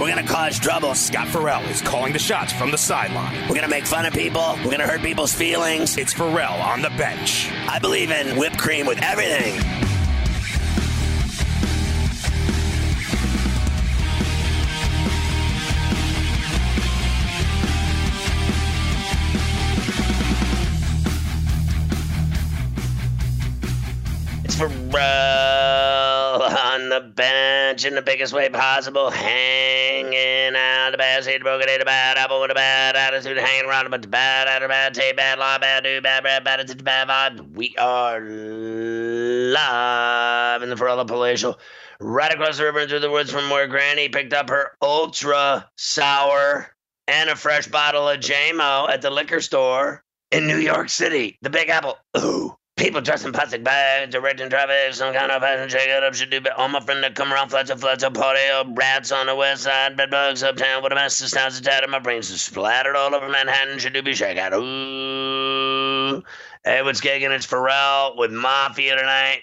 We're gonna cause trouble. Scott Ferrall is calling the shots from the sideline. We're gonna make fun of people. We're gonna hurt people's feelings. It's Ferrall on the bench. I believe in whipped cream with everything. It's Ferrall on the bench in the biggest way possible, hanging out the bad seed, broken the bad apple with a bad attitude, hanging around about the bad attitude, bad tape, bad law, bad do, bad bad bad attitude, bad vibe. We are live in the Ferrall Palatial, right across the river and through the woods from where Granny picked up her ultra sour and a fresh bottle of JMO at the liquor store in New York City, the Big Apple. Ooh. People dressed in plastic bags, directing traffic, some kind of fashion shake it up, should do. But all my friend that come around, flats and flats, a party, of rats on the west side, bed bugs uptown, with a mess of sounds tattered, My brains are splattered all over Manhattan, should do be shake out. Ooh. Hey, what's gigging? It's Ferrall with Mafia tonight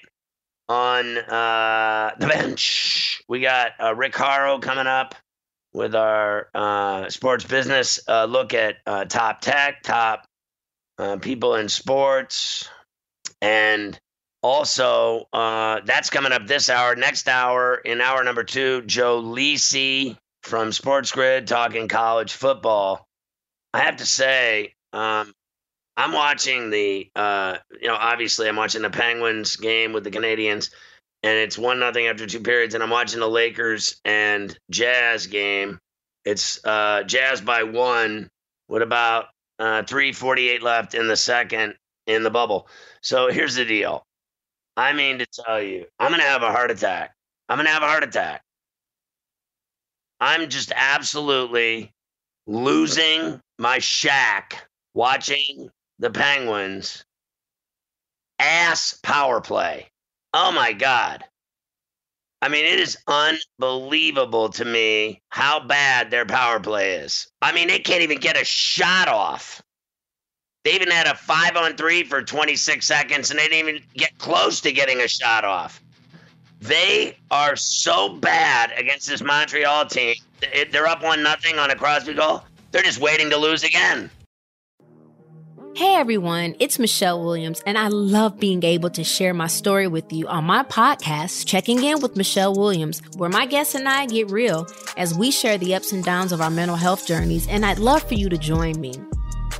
on uh, the bench. We got uh, Rick Horrow coming up with our uh, sports business uh, look at uh, top tech, top uh, people in sports. And also, uh, that's coming up this hour. Next hour, in hour number two, Joe Lisi from Sports Grid talking college football. I have to say, um, I'm watching the, uh, you know, obviously I'm watching the Penguins game with the Canadiens, and it's one nothing after two periods, and I'm watching the Lakers and Jazz game. It's uh, Jazz by one with about uh, 3:48 left in the second in the bubble. So here's the deal. I mean to tell you, I'm going to have a heart attack. I'm going to have a heart attack. I'm just absolutely losing my shack watching the Penguins ass power play. Oh my God. I mean, it is unbelievable to me how bad their power play is. I mean, they can't even get a shot off. They even had a five on three for 26 seconds, and they didn't even get close to getting a shot off. They are so bad against this Montreal team. They're up one nothing on a Crosby goal. They're just waiting to lose again. Hey everyone, it's Michelle Williams, and I love being able to share my story with you on my podcast, Checking In with Michelle Williams, where my guests and I get real as we share the ups and downs of our mental health journeys, and I'd love for you to join me.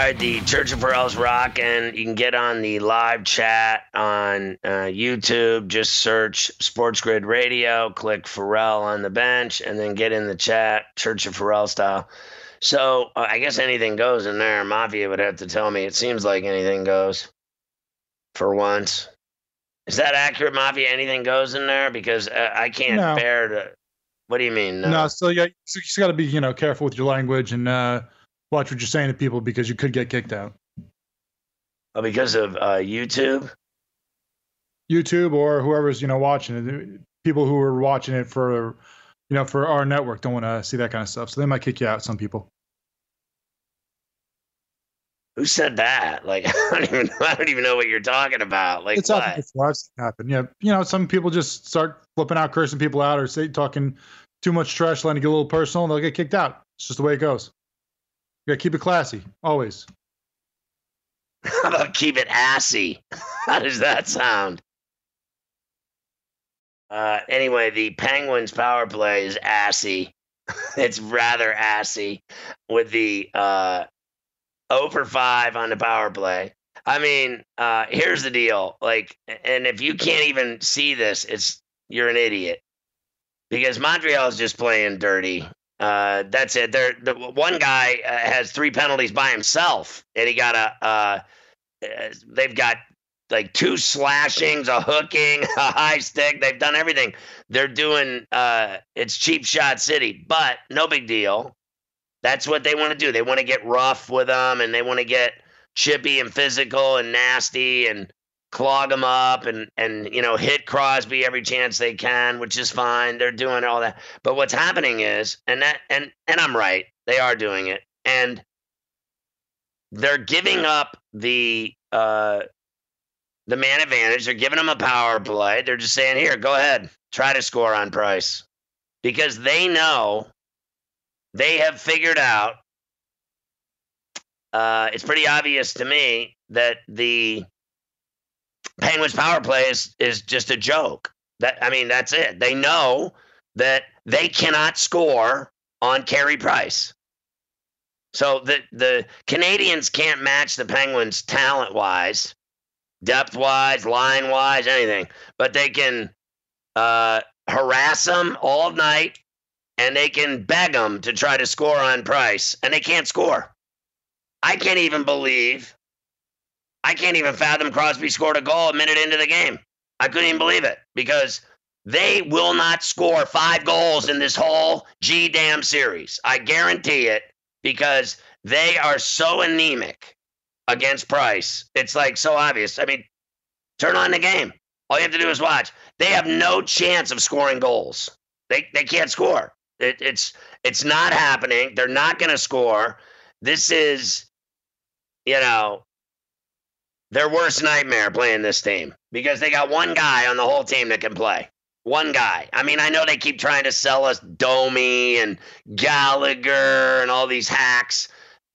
Right, the Church of Ferrall's Rock, and you can get on the live chat on uh, YouTube. Just search Sports Grid Radio, click Ferrall on the bench, and then get in the chat, Church of Ferrall style. So uh, I guess anything goes in there. Mafia would have to tell me. It seems like anything goes for once. Is that accurate, Mafia? Anything goes in there? Because uh, I can't No. bear to. What do you mean? No, so yeah, you just got to be you know careful with your language and uh, watch what you're saying to people because you could get kicked out. Oh, because of uh, YouTube? YouTube or whoever's you know watching it. People who are watching it for you know for our network don't want to see that kind of stuff, so they might kick you out. Some people. Who said that? Like, I don't even, I don't even know what you're talking about. Like, it's what? before. I've seen happen. Yeah, you know, some people just start flipping out, cursing people out, or say talking too much trash, letting it get a little personal, and they'll get kicked out. It's just the way it goes. Gotta keep it classy, always. How about keep it assy? How does that sound? Uh, anyway, the Penguins power play is assy. it's rather assy with the uh, 0 for 5 on the power play. I mean, uh, here's the deal. Like, and if you can't even see this, it's you're an idiot because Montreal is just playing dirty. Uh, that's it. They're, the one guy uh, has three penalties by himself, and he got a. Uh, uh, they've got like two slashings, a hooking, a high stick. They've done everything. They're doing. Uh, it's cheap shot city, but no big deal. That's what they want to do. They want to get rough with them, and they want to get chippy and physical and nasty and clog them up and and you know hit Crosby every chance they can, which is fine. They're doing all that. But what's happening is, and that and and I'm right, they are doing it, and they're giving up the uh the man advantage. They're giving them a power play. They're just saying, here, go ahead, try to score on Price, because they know they have figured out. Uh, it's pretty obvious to me that the Penguins power play is, is just a joke. That I mean, that's it. They know that they cannot score on Carey Price. So the the Canadiens can't match the Penguins talent wise, depth wise, line wise, anything. But they can uh, harass them all night, and they can beg them to try to score on Price, and they can't score. I can't even believe I can't even fathom Crosby scored a goal a minute into the game. I couldn't even believe it because they will not score five goals in this whole G damn series. I guarantee it because they are so anemic against Price. It's like so obvious. I mean, turn on the game. All you have to do is watch. They have no chance of scoring goals. They they can't score. It, it's it's not happening. They're not going to score. This is, you know, their worst nightmare playing this team because they got one guy on the whole team that can play. One guy. I mean, I know they keep trying to sell us Domi and Gallagher and all these hacks.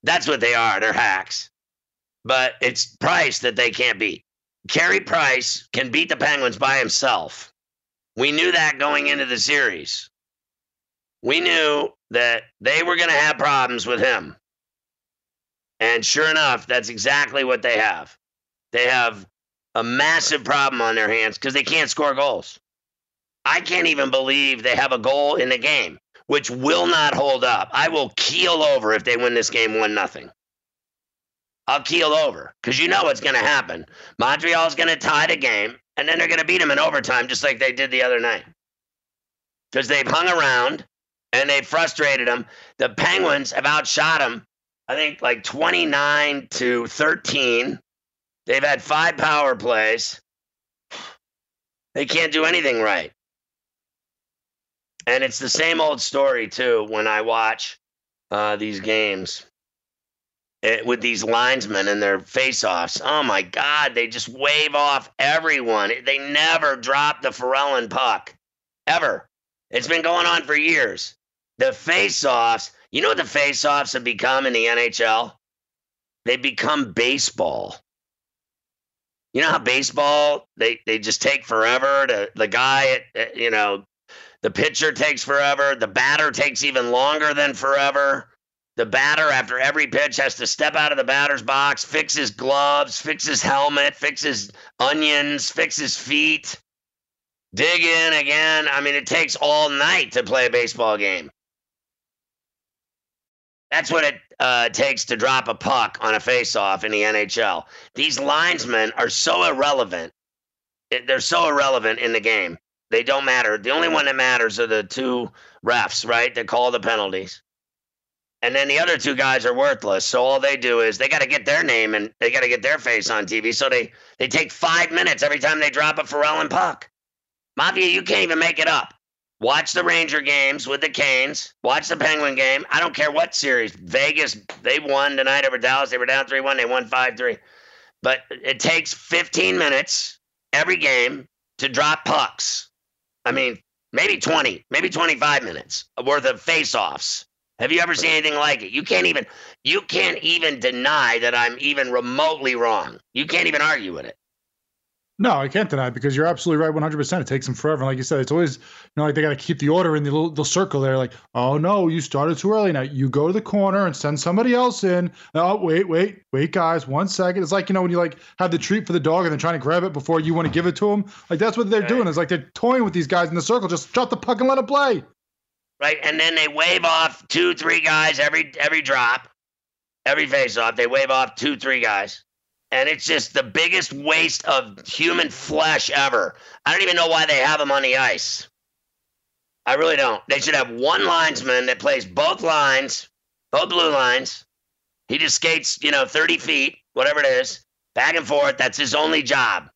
That's what they are. They're hacks. But it's Price that they can't beat. Carey Price can beat the Penguins by himself. We knew that going into the series. We knew that they were going to have problems with him. And sure enough, that's exactly what they have. They have a massive problem on their hands because they can't score goals. I can't even believe they have a goal in the game, which will not hold up. I will keel over if they win this game 1 nothing. I'll keel over because you know what's going to happen. Montreal's going to tie the game, and then they're going to beat them in overtime just like they did the other night. Because they've hung around and they've frustrated them. The Penguins have outshot them, I think, like 29 to 13. They've had five power plays. They can't do anything right. And it's the same old story, too, when I watch uh, these games eh, with these linesmen and their face-offs. Oh, my God, they just wave off everyone. They never drop the Pharrellin puck, ever. It's been going on for years. The face-offs, you know what the face-offs have become in the NHL? They become baseball. You know how baseball they they just take forever to the guy at, you know the pitcher takes forever the batter takes even longer than forever The batter, after every pitch, has to step out of the batter's box, fix his gloves, fix his helmet, fix his onions, fix his feet, dig in again. I mean, it takes all night to play a baseball game. That's what it uh, takes to drop a puck on a faceoff in the NHL. These linesmen are so irrelevant. They're so irrelevant in the game. They don't matter. The only one that matters are the two refs, right? That call the penalties. And then the other two guys are worthless. So all they do is they got to get their name and they got to get their face on TV. So they they take five minutes every time they drop a Pharrell and puck. Mafia, you can't even make it up. Watch the Ranger games with the Canes. Watch the Penguin game. I don't care what series. Vegas, they won tonight over Dallas. They were down 3 1. They won 5 3. But it takes 15 minutes every game to drop pucks. I mean, maybe 20, maybe 25 minutes worth of face offs. Have you ever seen anything like it? You can't even you can't even deny that I'm even remotely wrong. You can't even argue with it. No, I can't deny it because you're absolutely right 100%. It takes them forever. And like you said, it's always, you know, like they got to keep the order in the little, the circle there. Like, oh no, you started too early. Now you go to the corner and send somebody else in. Oh, wait, wait, wait, guys, one second. It's like, you know, when you like have the treat for the dog and they're trying to grab it before you want to give it to them. Like, that's what they're right. doing. It's like they're toying with these guys in the circle. Just drop the puck and let it play. Right. And then they wave off two, three guys every every drop, every face off. They wave off two, three guys and it's just the biggest waste of human flesh ever. I don't even know why they have him on the ice. I really don't. They should have one linesman that plays both lines, both blue lines. He just skates, you know, 30 feet, whatever it is, back and forth. That's his only job.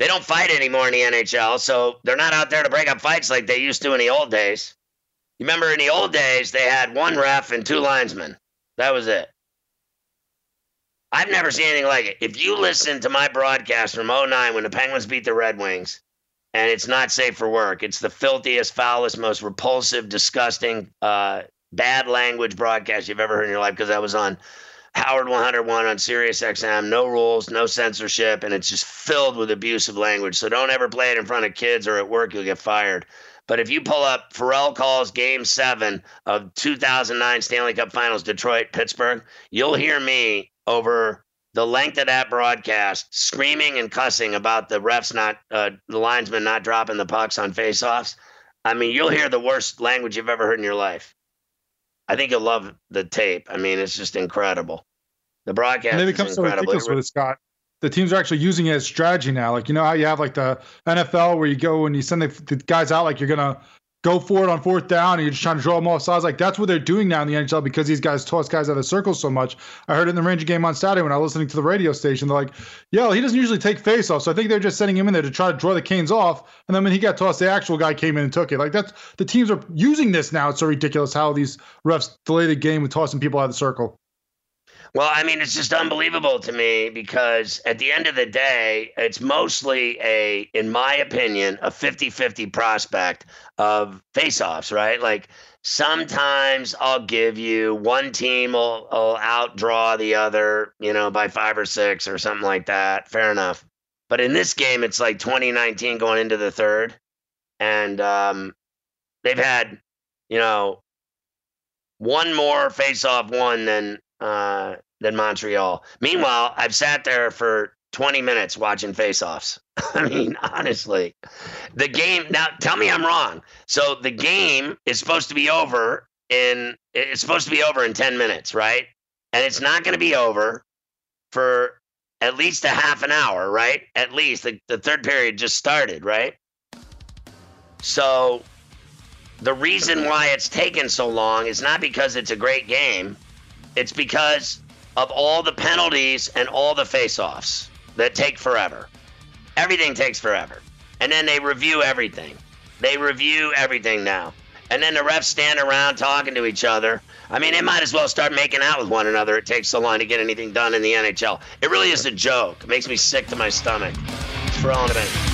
They don't fight anymore in the NHL, so they're not out there to break up fights like they used to in the old days. You remember in the old days, they had one ref and two linesmen. That was it. I've never seen anything like it. If you listen to my broadcast from 09 when the Penguins beat the Red Wings, and it's not safe for work, it's the filthiest, foulest, most repulsive, disgusting, uh, bad language broadcast you've ever heard in your life because I was on Howard 101 on Sirius XM, no rules, no censorship, and it's just filled with abusive language. So don't ever play it in front of kids or at work, you'll get fired. But if you pull up Ferrall calls game seven of 2009 Stanley Cup Finals, Detroit, Pittsburgh, you'll hear me over the length of that broadcast, screaming and cussing about the refs not, uh, the linesmen not dropping the pucks on faceoffs. I mean, you'll hear the worst language you've ever heard in your life. I think you'll love the tape. I mean, it's just incredible. The broadcast and they become so ridiculous with it, Scott. The teams are actually using it as strategy now. Like you know how you have like the NFL where you go and you send the, the guys out like you're gonna go for it on fourth down and you're just trying to draw them off sides. Like that's what they're doing now in the NHL because these guys toss guys out of the circle so much. I heard it in the Ranger game on Saturday when I was listening to the radio station. They're like, yeah, he doesn't usually take face off. So I think they're just sending him in there to try to draw the Canes off. And then when he got tossed, the actual guy came in and took it. Like that's the teams are using this now. It's so ridiculous how these refs delay the game with tossing people out of the circle. Well, I mean, it's just unbelievable to me because at the end of the day, it's mostly a, in my opinion, a 50 50 prospect of face-offs, right? Like sometimes I'll give you one team will, will outdraw the other, you know, by five or six or something like that. Fair enough. But in this game, it's like 2019 going into the third. And um, they've had, you know, one more face-off one than uh, than Montreal. Meanwhile, I've sat there for 20 minutes watching face-offs. I mean, honestly, the game. Now, tell me I'm wrong. So the game is supposed to be over in. It's supposed to be over in 10 minutes, right? And it's not going to be over for at least a half an hour, right? At least the, the third period just started, right? So the reason why it's taken so long is not because it's a great game. It's because of all the penalties and all the face-offs that take forever. Everything takes forever. And then they review everything. They review everything now. And then the refs stand around talking to each other. I mean, they might as well start making out with one another. It takes so long to get anything done in the NHL. It really is a joke. It makes me sick to my stomach. It's for all in a.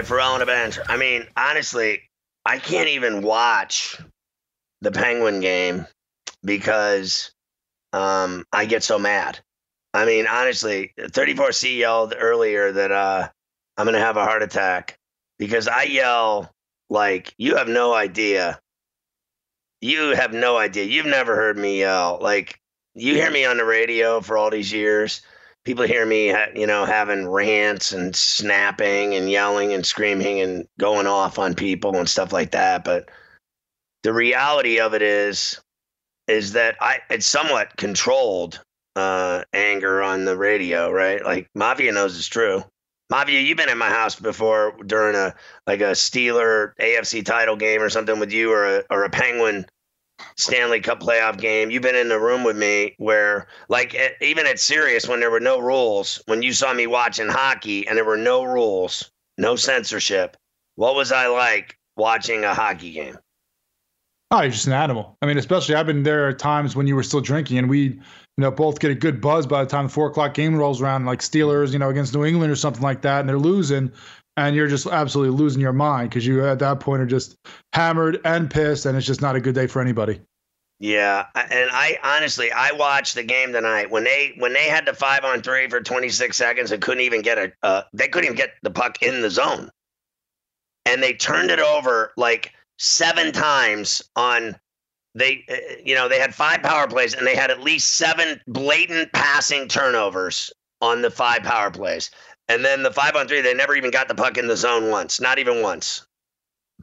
Right, on the bench. I mean, honestly, I can't even watch the Penguin game because um, I get so mad. I mean, honestly, 34C yelled earlier that uh, I'm going to have a heart attack because I yell like, you have no idea. You have no idea. You've never heard me yell. Like, you hear me on the radio for all these years people hear me, you know, having rants and snapping and yelling and screaming and going off on people and stuff like that. But the reality of it is, is that I it's somewhat controlled uh, anger on the radio, right? Like Mafia knows it's true. Mafia, you've been at my house before during a like a Steeler AFC title game or something with you or a or a Penguin Stanley Cup playoff game. You've been in the room with me where, like, even at Sirius, when there were no rules, when you saw me watching hockey and there were no rules, no censorship, what was I like watching a hockey game? Oh, you're just an animal. I mean, especially I've been there at times when you were still drinking, and we, you know, both get a good buzz by the time the four o'clock game rolls around, like Steelers, you know, against New England or something like that, and they're losing and you're just absolutely losing your mind because you at that point are just hammered and pissed, and it's just not a good day for anybody. Yeah, and I honestly I watched the game tonight. When they when they had the five on three for 26 seconds and couldn't even get a uh, they couldn't even get the puck in the zone, and they turned it over like seven times on they uh, you know they had five power plays and they had at least seven blatant passing turnovers on the five power plays and then the five on three, they never even got the puck in the zone once, not even once.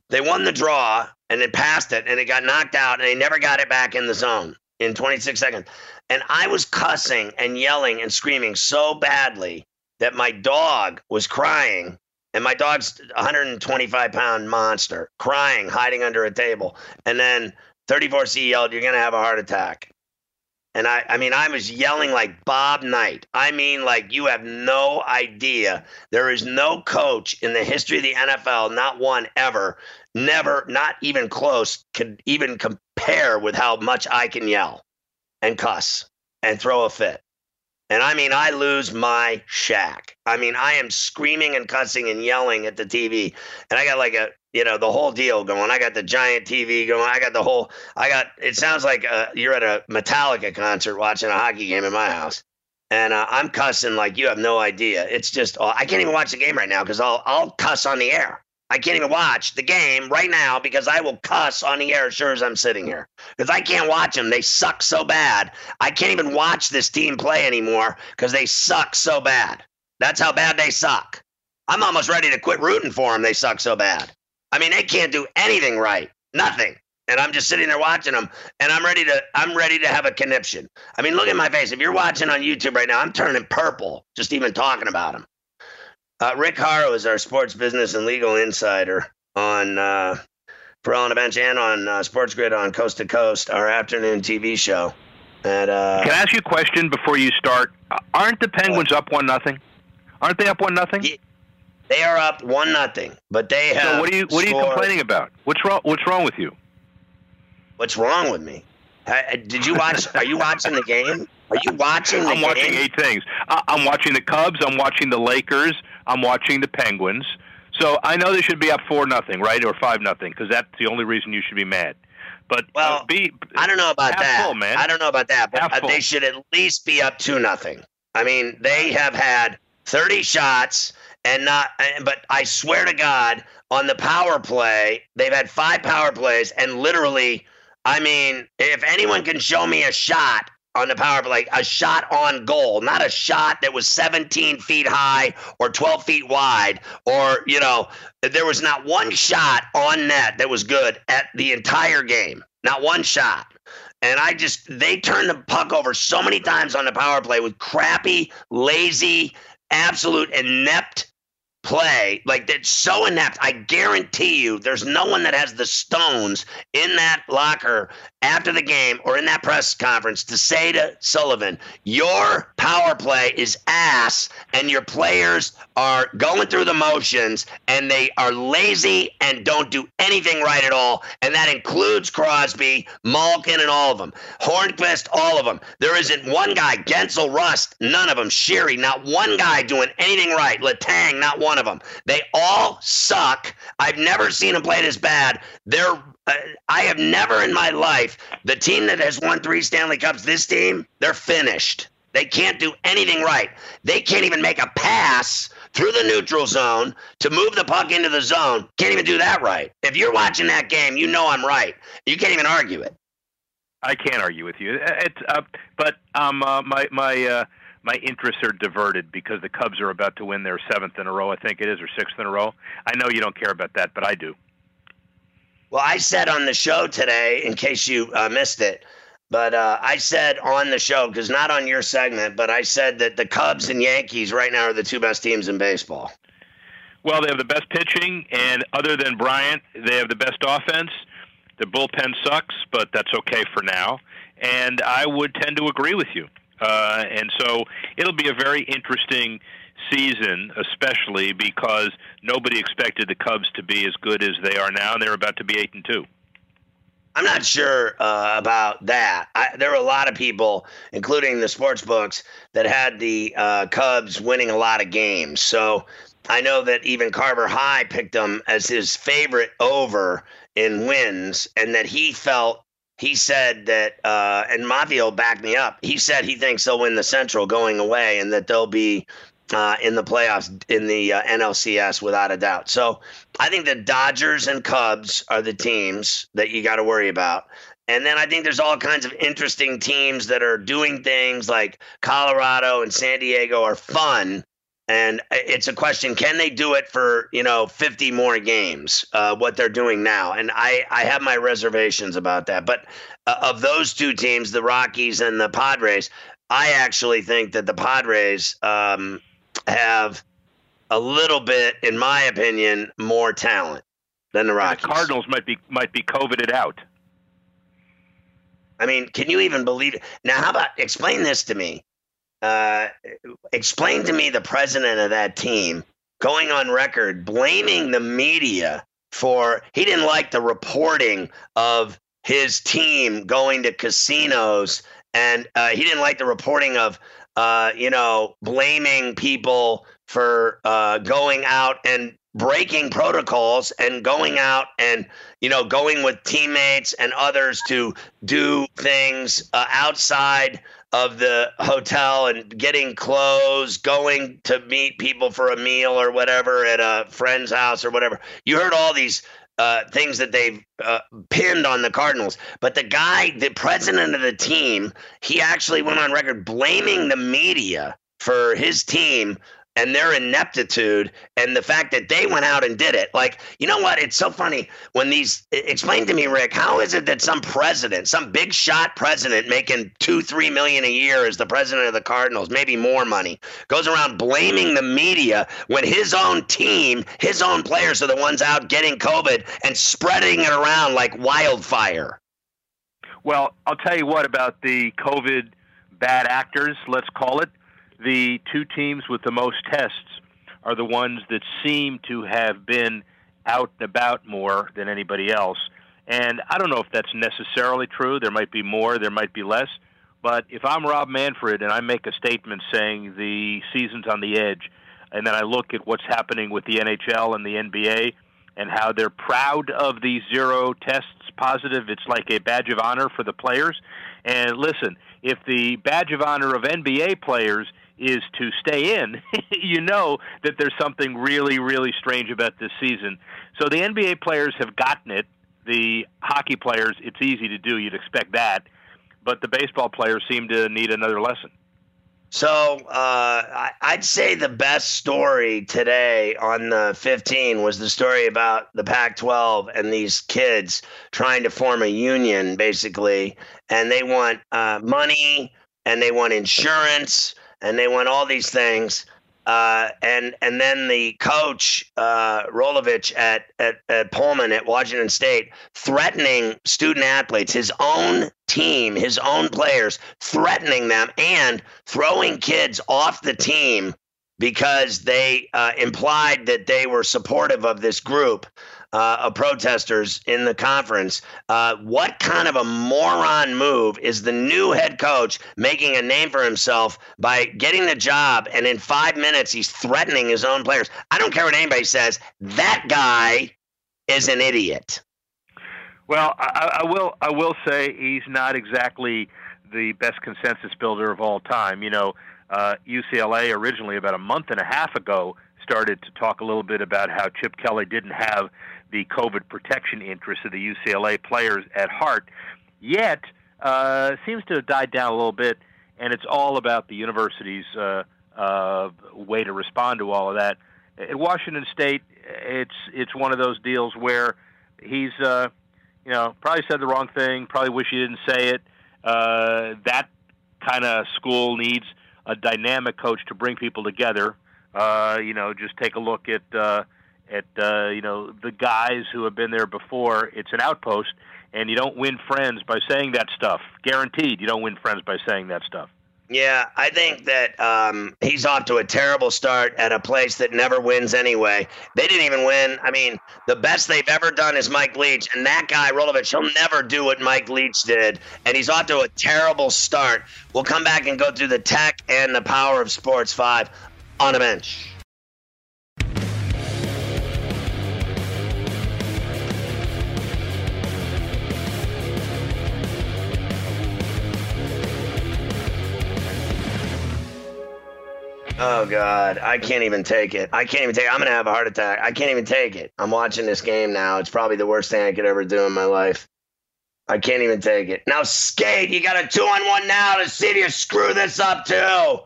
They won the draw and then passed it and it got knocked out and they never got it back in the zone in 26 seconds. And I was cussing and yelling and screaming so badly that my dog was crying. And my dog's 125 pound monster, crying, hiding under a table. And then 34C yelled, You're going to have a heart attack. And I, I mean, I was yelling like Bob Knight. I mean, like you have no idea. There is no coach in the history of the NFL, not one ever, never, not even close, could even compare with how much I can yell and cuss and throw a fit. And I mean, I lose my shack. I mean, I am screaming and cussing and yelling at the TV. And I got like a you know the whole deal going. I got the giant TV going. I got the whole. I got. It sounds like uh, you're at a Metallica concert watching a hockey game in my house, and uh, I'm cussing like you have no idea. It's just uh, I can't even watch the game right now because I'll I'll cuss on the air. I can't even watch the game right now because I will cuss on the air as sure as I'm sitting here because I can't watch them. They suck so bad. I can't even watch this team play anymore because they suck so bad. That's how bad they suck. I'm almost ready to quit rooting for them. They suck so bad. I mean, they can't do anything right. Nothing. And I'm just sitting there watching them, and I'm ready to I'm ready to have a conniption. I mean, look at my face. If you're watching on YouTube right now, I'm turning purple just even talking about them. Uh, Rick Horrow is our sports business and legal insider on uh, for on the bench and on uh, Sports Grid on Coast to Coast, our afternoon TV show. And uh, can I ask you a question before you start? Aren't the Penguins up one nothing? Aren't they up one nothing? Yeah. They are up one nothing, but they have. So what are you what are you complaining about? What's wrong? What's wrong with you? What's wrong with me? Did you watch? are you watching the game? Are you watching the I'm game? watching eight things. I'm watching the Cubs. I'm watching the Lakers. I'm watching the Penguins. So I know they should be up four nothing, right, or five nothing, because that's the only reason you should be mad. But well, uh, be, I don't know about that. Full, man. I don't know about that, but they should at least be up two nothing. I mean, they have had 30 shots and not. But I swear to God, on the power play, they've had five power plays, and literally, I mean, if anyone can show me a shot on the power play, a shot on goal, not a shot that was 17 feet high or 12 feet wide, or, you know, there was not one shot on net that was good at the entire game. Not one shot. And I just, they turned the puck over so many times on the power play with crappy, lazy, absolute inept play like that's so inept. I guarantee you there's no one that has the stones in that locker after the game or in that press conference to say to sullivan your power play is ass and your players are going through the motions and they are lazy and don't do anything right at all. And that includes crosby malkin and all of them. Hornqvist all of them. There isn't one guy. Guentzel rust none of them. Sheary not one guy doing anything right. Letang, not one one of them. They all suck. I've never seen them play this bad. They're uh, I have never in my life the team that has won three Stanley Cups. This team, they're finished. They can't do anything right. They can't even make a pass through the neutral zone to move the puck into the zone. Can't even do that right. If you're watching that game, you know I'm right. You can't even argue it. I can't argue with you. It's uh, but um, uh, my my uh, my interests are diverted because the Cubs are about to win their seventh in a row, I think it is, or sixth in a row. I know you don't care about that, but I do. Well, I said on the show today, in case you uh, missed it, but uh, I said on the show, because not on your segment, but I said that the Cubs and Yankees right now are the two best teams in baseball. Well, they have the best pitching, and other than Bryant, they have the best offense. The bullpen sucks, but that's okay for now. And I would tend to agree with you. Uh, and so it'll be a very interesting season, especially because nobody expected the Cubs to be as good as they are now, and they're about to be eight and two. I'm not sure uh, about that. I, there were a lot of people, including the sports books, that had the uh, Cubs winning a lot of games. So I know that even Carver High picked them as his favorite over in wins, and that he felt he said that, uh, and Mavio backed me up. He said he thinks they'll win the Central going away, and that they'll be uh, in the playoffs in the uh, NLCS without a doubt. So I think the Dodgers and Cubs are the teams that you got to worry about. And then I think there's all kinds of interesting teams that are doing things like Colorado and San Diego are fun and it's a question: Can they do it for you know 50 more games? Uh, what they're doing now, and I I have my reservations about that. But uh, of those two teams, the Rockies and the Padres, I actually think that the Padres um, have a little bit, in my opinion, more talent than the Rockies. The Cardinals might be might be coveted out. I mean, can you even believe it? Now, how about explain this to me? Uh, explain to me the president of that team going on record blaming the media for he didn't like the reporting of his team going to casinos and uh, he didn't like the reporting of uh, you know blaming people for uh, going out and breaking protocols and going out and you know going with teammates and others to do things uh, outside of the hotel and getting clothes, going to meet people for a meal or whatever at a friend's house or whatever. You heard all these uh, things that they've uh, pinned on the Cardinals. But the guy, the president of the team, he actually went on record blaming the media for his team and their ineptitude and the fact that they went out and did it. Like, you know what? It's so funny when these explain to me, Rick, how is it that some president, some big shot president making two, three million a year as the president of the Cardinals, maybe more money, goes around blaming the media when his own team, his own players are the ones out getting COVID and spreading it around like wildfire? Well, I'll tell you what about the COVID bad actors, let's call it the two teams with the most tests are the ones that seem to have been out and about more than anybody else. And I don't know if that's necessarily true. There might be more, there might be less. But if I'm Rob Manfred and I make a statement saying the season's on the edge, and then I look at what's happening with the NHL and the NBA and how they're proud of the zero tests positive, it's like a badge of honor for the players. And listen, if the badge of honor of NBA players is to stay in, you know that there's something really, really strange about this season. So the NBA players have gotten it. The hockey players, it's easy to do. You'd expect that. But the baseball players seem to need another lesson. So uh, I'd say the best story today on the 15 was the story about the Pac-12 and these kids trying to form a union, basically, and they want uh, money and they want insurance and they want all these things. Uh, and and then the coach uh, Rolovich at, at at Pullman at Washington State threatening student athletes, his own team, his own players, threatening them and throwing kids off the team because they uh, implied that they were supportive of this group uh, of protesters in the conference. Uh, what kind of a moron move is the new head coach making a name for himself by getting the job and in five minutes he's threatening his own players? I don't care what anybody says. That guy is an idiot. Well, I, I will. I will say he's not exactly the best consensus builder of all time. You know, uh, UCLA originally about a month and a half ago started to talk a little bit about how Chip Kelly didn't have the COVID protection interests of the UCLA players at heart. Yet, uh, seems to have died down a little bit, and it's all about the university's uh, uh, way to respond to all of that. At Washington State, it's it's one of those deals where he's uh, you know probably said the wrong thing, probably wish he didn't say it. Uh, that kind of school needs a dynamic coach to bring people together. Uh, you know, just take a look at uh, at uh, you know the guys who have been there before. It's an outpost, and you don't win friends by saying that stuff. Guaranteed, you don't win friends by saying that stuff. Yeah, I think that um, he's off to a terrible start at a place that never wins anyway. They didn't even win. I mean, the best they've ever done is Mike Leach, and that guy Rolovich, he'll never do what Mike Leach did, and he's off to a terrible start. We'll come back and go through the tech and the power of sports five on a bench. Oh God, I can't even take it. I can't even take. It. I'm gonna have a heart attack. I can't even take it. I'm watching this game now. It's probably the worst thing I could ever do in my life. I can't even take it. Now skate. You got a two on one now to see you screw this up too.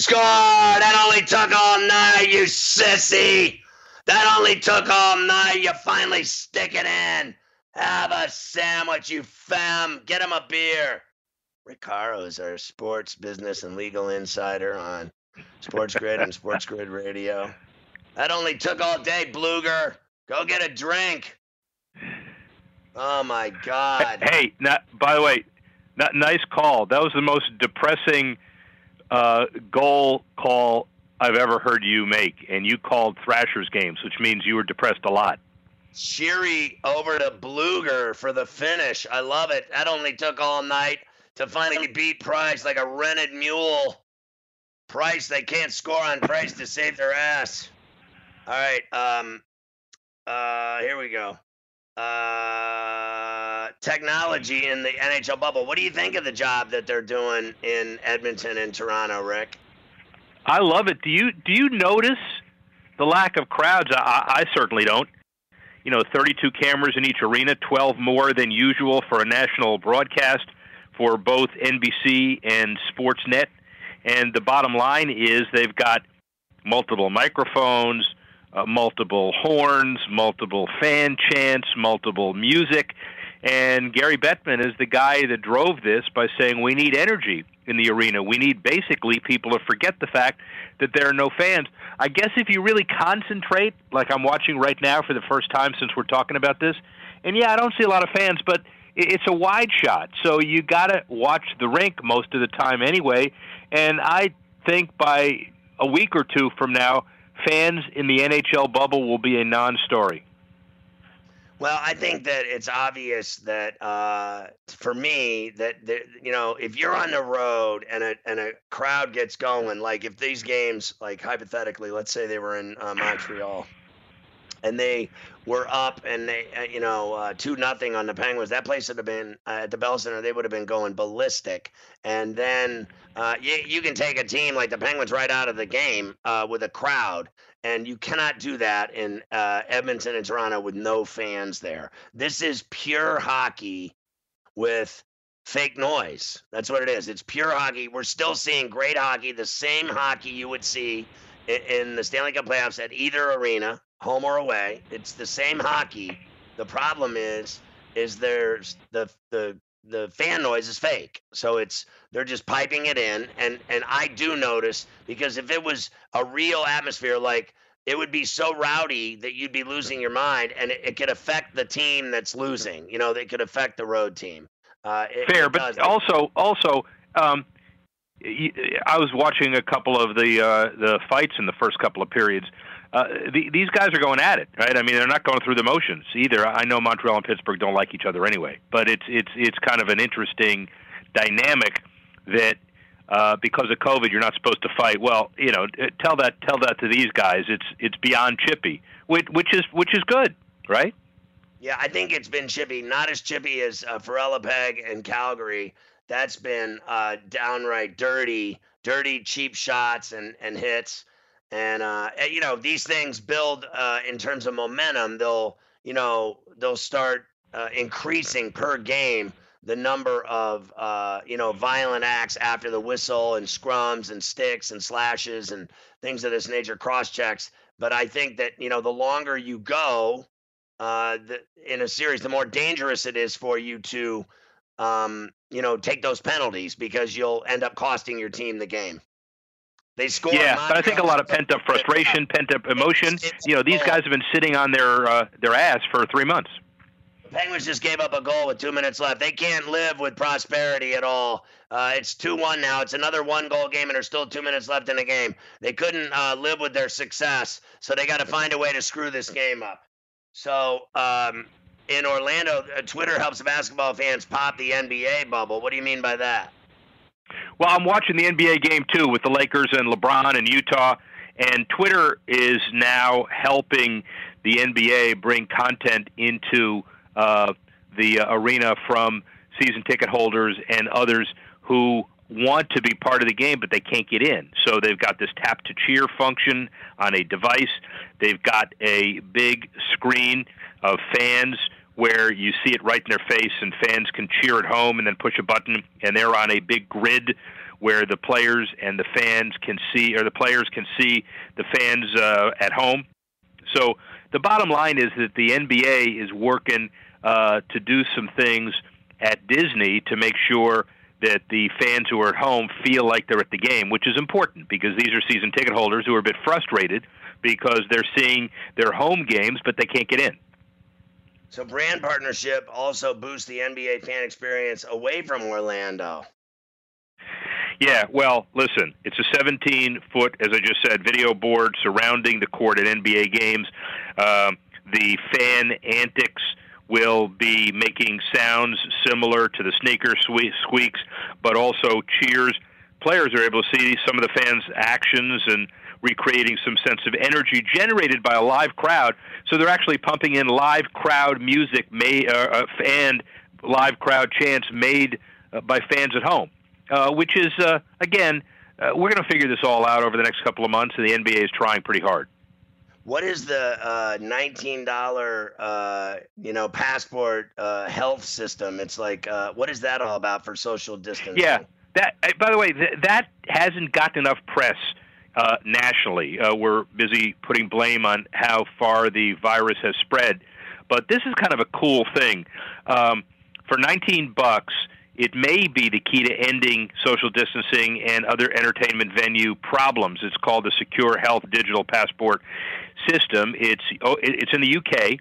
Score! That only took all night, you sissy. That only took all night. You finally stick it in. Have a sandwich, you fam. Get him a beer. Rick Horrow is our sports business and legal insider on Sports Grid and Sports Grid Radio. That only took all day, Blueger. Go get a drink. Oh my God. Hey, not, by the way, not, nice call. That was the most depressing uh, goal call I've ever heard you make, and you called Thrashers games, which means you were depressed a lot. Sheary over to Blueger for the finish. I love it. That only took all night to finally beat Price like a rented mule. Price, they can't score on Price to save their ass. All right, um, uh, here we go. Uh, technology in the NHL bubble. What do you think of the job that they're doing in Edmonton and Toronto, Rick? I love it. Do you do you notice the lack of crowds? I, I certainly don't. You know, 32 cameras in each arena, 12 more than usual for a national broadcast for both NBC and Sportsnet. And the bottom line is they've got multiple microphones, uh, multiple horns, multiple fan chants, multiple music. And Gary Bettman is the guy that drove this by saying we need energy in the arena. We need basically people to forget the fact that there are no fans. I guess if you really concentrate, like I'm watching right now for the first time since we're talking about this, and yeah, I don't see a lot of fans, but it's a wide shot, so you got to watch the rink most of the time anyway. And I think by a week or two from now, fans in the NHL bubble will be a non-story. Well, I think that it's obvious that uh, for me that, that you know if you're on the road and a and a crowd gets going, like if these games, like hypothetically, let's say they were in uh, Montreal, and they were up and they, uh, you know, uh, two nothing on the Penguins. That place would have been uh, at the Bell Center. They would have been going ballistic. And then uh, you, you can take a team like the Penguins right out of the game uh, with a crowd, and you cannot do that in uh, Edmonton and Toronto with no fans there. This is pure hockey with fake noise. That's what it is. It's pure hockey. We're still seeing great hockey, the same hockey you would see in, in the Stanley Cup playoffs at either arena, home or away. It's the same hockey. The problem is, is there's the the the fan noise is fake. So it's they're just piping it in, and and I do notice because if it was a real atmosphere, like it would be so rowdy that you'd be losing your mind, and it, it could affect the team that's losing. You know, it could affect the road team. Uh, it, Fair, it but also also. Um, I was watching a couple of the uh, the fights in the first couple of periods. Uh, the, these guys are going at it, right? I mean, they're not going through the motions either. I know Montreal and Pittsburgh don't like each other anyway, but it's it's it's kind of an interesting dynamic that uh, because of COVID, you're not supposed to fight. Well, you know, uh, tell that tell that to these guys. It's it's beyond chippy, which which is which is good, right? Yeah, I think it's been chippy. Not as chippy as uh, Peg and Calgary. That's been uh, downright dirty, dirty, cheap shots and, and hits. And, uh, you know, these things build uh, in terms of momentum. They'll, you know, they'll start uh, increasing per game the number of, uh, you know, violent acts after the whistle and scrums and sticks and slashes and things of this nature, cross checks. But I think that, you know, the longer you go, uh, the, in a series, the more dangerous it is for you to, um, you know, take those penalties because you'll end up costing your team the game. They score. Yeah, but I think a lot of pent up frustration, pent up emotion. You know, these guys have been sitting on their uh, their ass for three months. The Penguins just gave up a goal with two minutes left. They can't live with prosperity at all. Uh, it's 2 1 now. It's another one goal game, and there's still two minutes left in the game. They couldn't uh, live with their success, so they got to find a way to screw this game up. So um, in Orlando, uh, Twitter helps basketball fans pop the NBA bubble. What do you mean by that? Well, I'm watching the NBA game too with the Lakers and LeBron and Utah, and Twitter is now helping the NBA bring content into uh, the uh, arena from season ticket holders and others who want to be part of the game, but they can't get in. So they've got this tap to cheer function on a device. They've got a big screen of fans where you see it right in their face, and fans can cheer at home and then push a button, and they're on a big grid where the players and the fans can see, or the players can see the fans uh, at home. So the bottom line is that the NBA is working uh, to do some things at Disney to make sure that the fans who are at home feel like they're at the game, which is important because these are season ticket holders who are a bit frustrated because they're seeing their home games but they can't get in. So brand partnership also boosts the NBA fan experience away from Orlando. Yeah, well, listen, it's a 17 foot, as I just said, video board surrounding the court at NBA games. Um, the fan antics will be making sounds similar to the sneaker squeaks, but also cheers. Players are able to see some of the fans' actions and recreating some sense of energy generated by a live crowd. So they're actually pumping in live crowd music made, uh, uh, and live crowd chants made uh, by fans at home, uh, which is, uh, again, uh, we're going to figure this all out over the next couple of months, and the NBA is trying pretty hard. What is the uh, nineteen dollar uh, you know passport uh, health system? It's like uh, what is that all about for social distancing? Yeah, that. By the way, th- that hasn't gotten enough press uh, nationally. Uh, we're busy putting blame on how far the virus has spread, but this is kind of a cool thing. Um, for 19 bucks, it may be the key to ending social distancing and other entertainment venue problems. It's called the Secure Health Digital Passport System. It's oh, it's in the UK,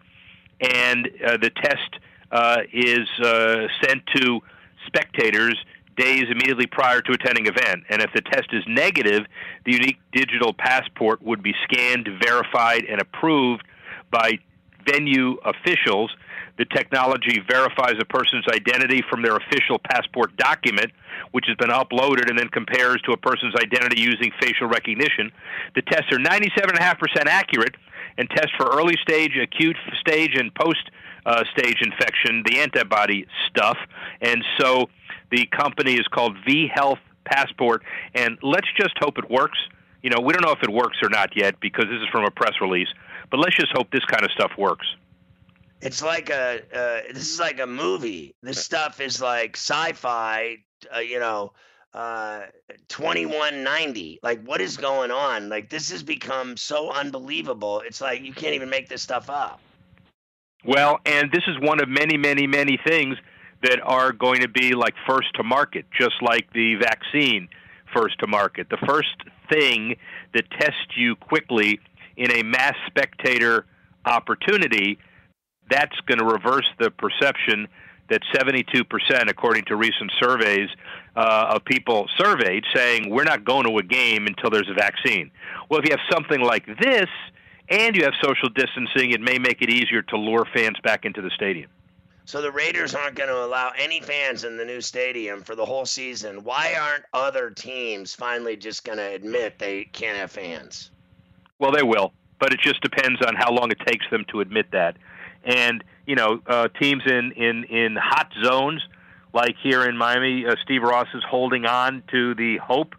and uh, the test uh, is uh, sent to spectators days immediately prior to attending event. And if the test is negative, the unique digital passport would be scanned, verified, and approved by venue officials. The technology verifies a person's identity from their official passport document, which has been uploaded and then compares to a person's identity using facial recognition. The tests are 97.5% accurate, and test for early stage, acute stage, and post uh, stage infection, the antibody stuff. And so the company is called V Health Passport, and let's just hope it works. You know, we don't know if it works or not yet because this is from a press release, but let's just hope this kind of stuff works. It's like a uh, this is like a movie. This stuff is like sci-fi. Uh, you know, uh 2190 like what is going on like this has become so unbelievable it's like you can't even make this stuff up well and this is one of many many many things that are going to be like first to market just like the vaccine first to market the first thing that tests you quickly in a mass spectator opportunity that's going to reverse the perception that 72%, according to recent surveys uh, of people surveyed, saying we're not going to a game until there's a vaccine. Well, if you have something like this and you have social distancing, it may make it easier to lure fans back into the stadium. So the Raiders aren't going to allow any fans in the new stadium for the whole season. Why aren't other teams finally just going to admit they can't have fans? Well, they will, but it just depends on how long it takes them to admit that. And you know, uh, teams in in in hot zones like here in Miami, uh, Steve Ross is holding on to the hope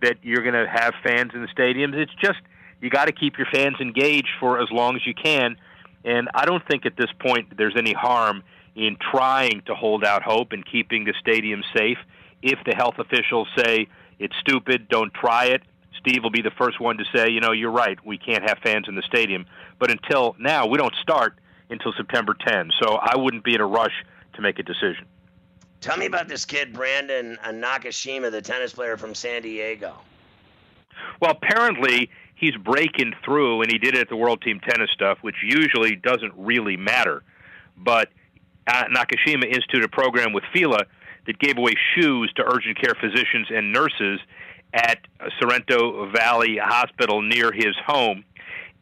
that you're going to have fans in the stadiums. It's just you got to keep your fans engaged for as long as you can. And I don't think at this point there's any harm in trying to hold out hope and keeping the stadium safe. If the health officials say it's stupid, don't try it. Steve will be the first one to say, you know, you're right, we can't have fans in the stadium. But until now, we don't start until September 10. So I wouldn't be in a rush to make a decision. Tell me about this kid, Brandon Nakashima, the tennis player from San Diego. Well, apparently he's breaking through, and he did it at the World Team Tennis stuff, which usually doesn't really matter. But Nakashima instituted a program with FILA that gave away shoes to urgent care physicians and nurses at uh, Sorrento Valley Hospital near his home,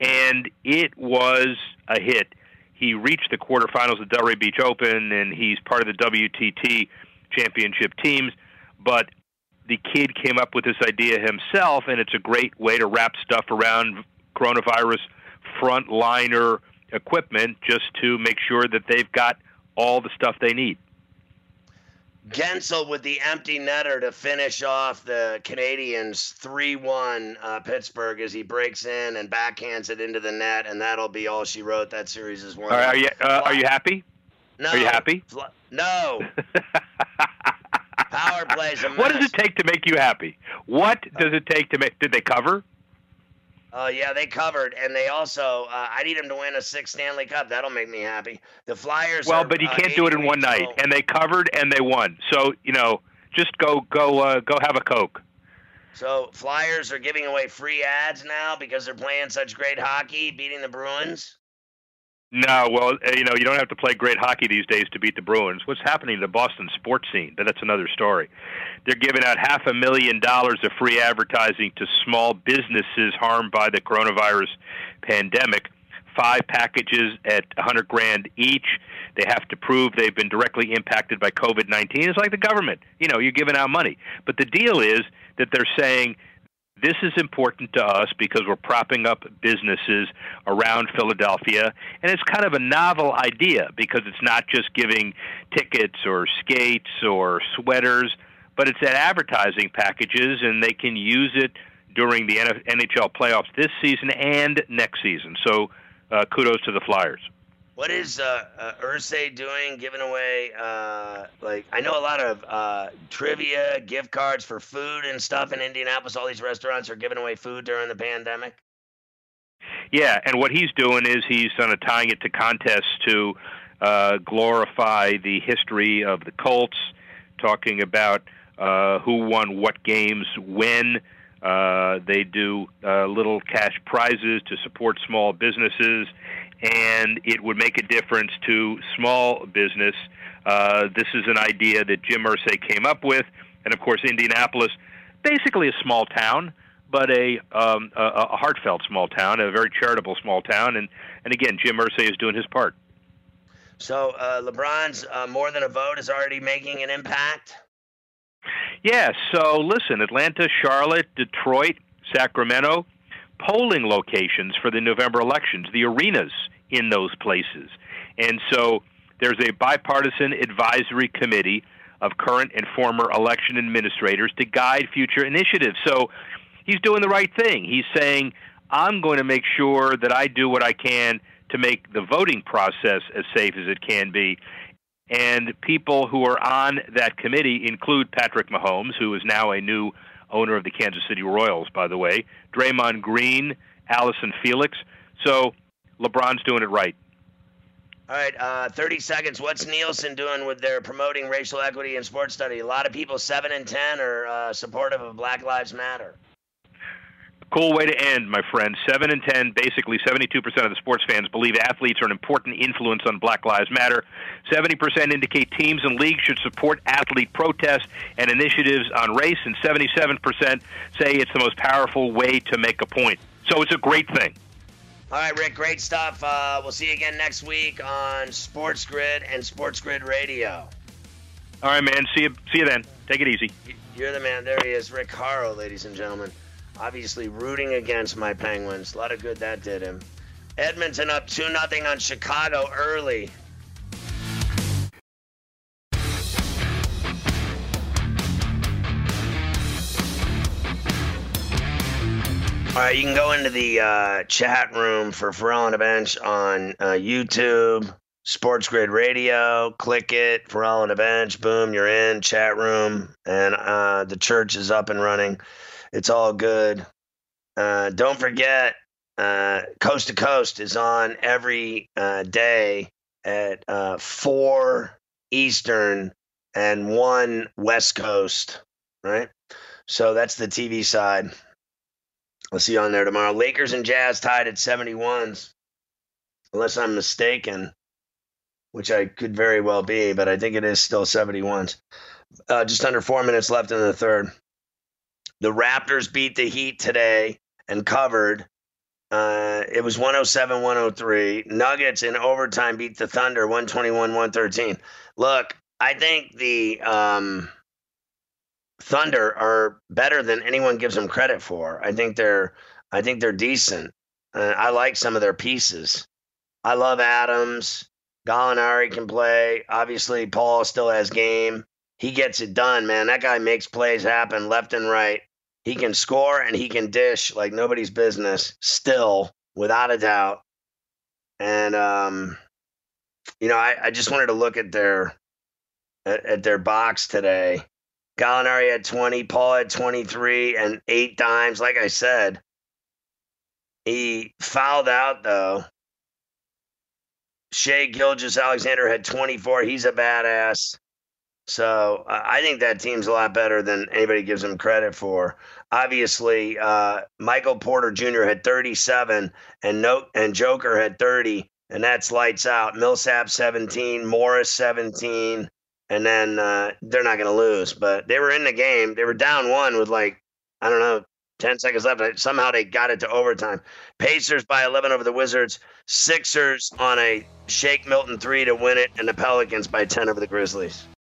and it was a hit he reached the quarterfinals of Delray Beach Open, and he's part of the WTT championship teams. But the kid came up with this idea himself, and it's a great way to wrap stuff around coronavirus frontliner equipment just to make sure that they've got all the stuff they need. Guentzel with the empty netter to finish off the Canadiens 3 1 uh, Pittsburgh as he breaks in and backhands it into the net, and that'll be all she wrote. That series is one. Are, you, uh, are you happy? No. Are you happy? No. Power plays a mess. What does it take to make you happy? What does it take to make. Did they cover? Oh uh, yeah, they covered, and they also. Uh, I need them to win a six Stanley Cup. That'll make me happy. The Flyers. Well, are, but you uh, can't do it in one night, and they covered and they won. So you know, just go go uh, go have a coke. So Flyers are giving away free ads now because they're playing such great hockey, beating the Bruins. No, well, uh, you know, you don't have to play great hockey these days to beat the Bruins. What's happening in the Boston sports scene? That's another story. They're giving out half a million dollars of free advertising to small businesses harmed by the coronavirus pandemic. Five packages at 100 grand each. They have to prove they've been directly impacted by COVID 19. It's like the government. You know, you're giving out money. But the deal is that they're saying this is important to us because we're propping up businesses around Philadelphia. And it's kind of a novel idea because it's not just giving tickets or skates or sweaters, but it's at advertising packages, and they can use it during the NHL playoffs this season and next season. So uh, kudos to the Flyers. What is uh, uh, Irsay doing? Giving away uh, like I know a lot of uh, trivia, gift cards for food and stuff in Indianapolis. All these restaurants are giving away food during the pandemic. Yeah, and what he's doing is he's kind of tying it to contests to uh, glorify the history of the Colts, talking about uh, who won what games when. Uh, they do uh, little cash prizes to support small businesses, and it would make a difference to small business. Uh, this is an idea that Jim Irsay came up with, and of course, Indianapolis, basically a small town, but a, um, a, a heartfelt small town, a very charitable small town, and and again, Jim Irsay is doing his part. So uh, LeBron's uh, more than a vote is already making an impact. Yeah. So listen, Atlanta, Charlotte, Detroit, Sacramento polling locations for the November elections, the arenas in those places. And so there's a bipartisan advisory committee of current and former election administrators to guide future initiatives. So he's doing the right thing. He's saying, I'm going to make sure that I do what I can to make the voting process as safe as it can be. And people who are on that committee include Patrick Mahomes, who is now a new owner of the Kansas City Royals, by the way, Draymond Green, Allyson Felix. So LeBron's doing it right. All right, uh, 30 seconds. What's Nielsen doing with their promoting racial equity in sports study? A lot of people, 7 and 10, are uh, supportive of Black Lives Matter. Cool way to end, my friend. 7 and 10, basically 72% of the sports fans believe athletes are an important influence on Black Lives Matter. 70% indicate teams and leagues should support athlete protests and initiatives on race, and 77% say it's the most powerful way to make a point. So it's a great thing. All right, Rick, great stuff. Uh, we'll see you again next week on Sports Grid and Sports Grid Radio. All right, man. See you. See you then. Take it easy. You're the man. There he is, Rick Horrow, ladies and gentlemen. Obviously rooting against my Penguins. A lot of good that did him. Edmonton up 2 0 on Chicago early. All right, you can go into the uh, chat room for Ferrall on a Bench on uh, YouTube, Sports Grid Radio. Click it, Ferrall on a Bench. Boom, you're in chat room, and uh, the church is up and running. It's all good. Uh, don't forget, uh, Coast to Coast is on every uh, day at four Eastern and one West Coast. Right, so that's the TV side. I'll see you on there tomorrow. Lakers and Jazz tied at 71s, unless I'm mistaken, which I could very well be, but I think it is still 71s. Uh, just under four minutes left in the third. The Raptors beat the Heat today and covered. Uh, it was 107 103. Nuggets in overtime beat the Thunder 121 113. Look, I think the. Um, Thunder are better than anyone gives them credit for. I think they're I think they're decent. Uh, I like some of their pieces. I love Adams. Gallinari can play. Obviously, Paul still has game. He gets it done, man. That guy makes plays happen left and right. He can score and he can dish like nobody's business, still, without a doubt. And um, you know, I, I just wanted to look at their at, at their box today Gallinari had 20, Paul had 23, and eight dimes. Like I said, he fouled out though. Shai Gilgeous-Alexander had 24. He's a badass. So I think that team's a lot better than anybody gives him credit for. Obviously, uh, Michael Porter Jr. had 37, and no, and Joker had 30, and that's lights out. Millsap 17, Morris 17, and then uh, they're not going to lose. But they were in the game. They were down one with like I don't know, ten seconds left. Somehow they got it to overtime. Pacers by eleven over the Wizards. Sixers on a Shake Milton three to win it, and the Pelicans by ten over the Grizzlies.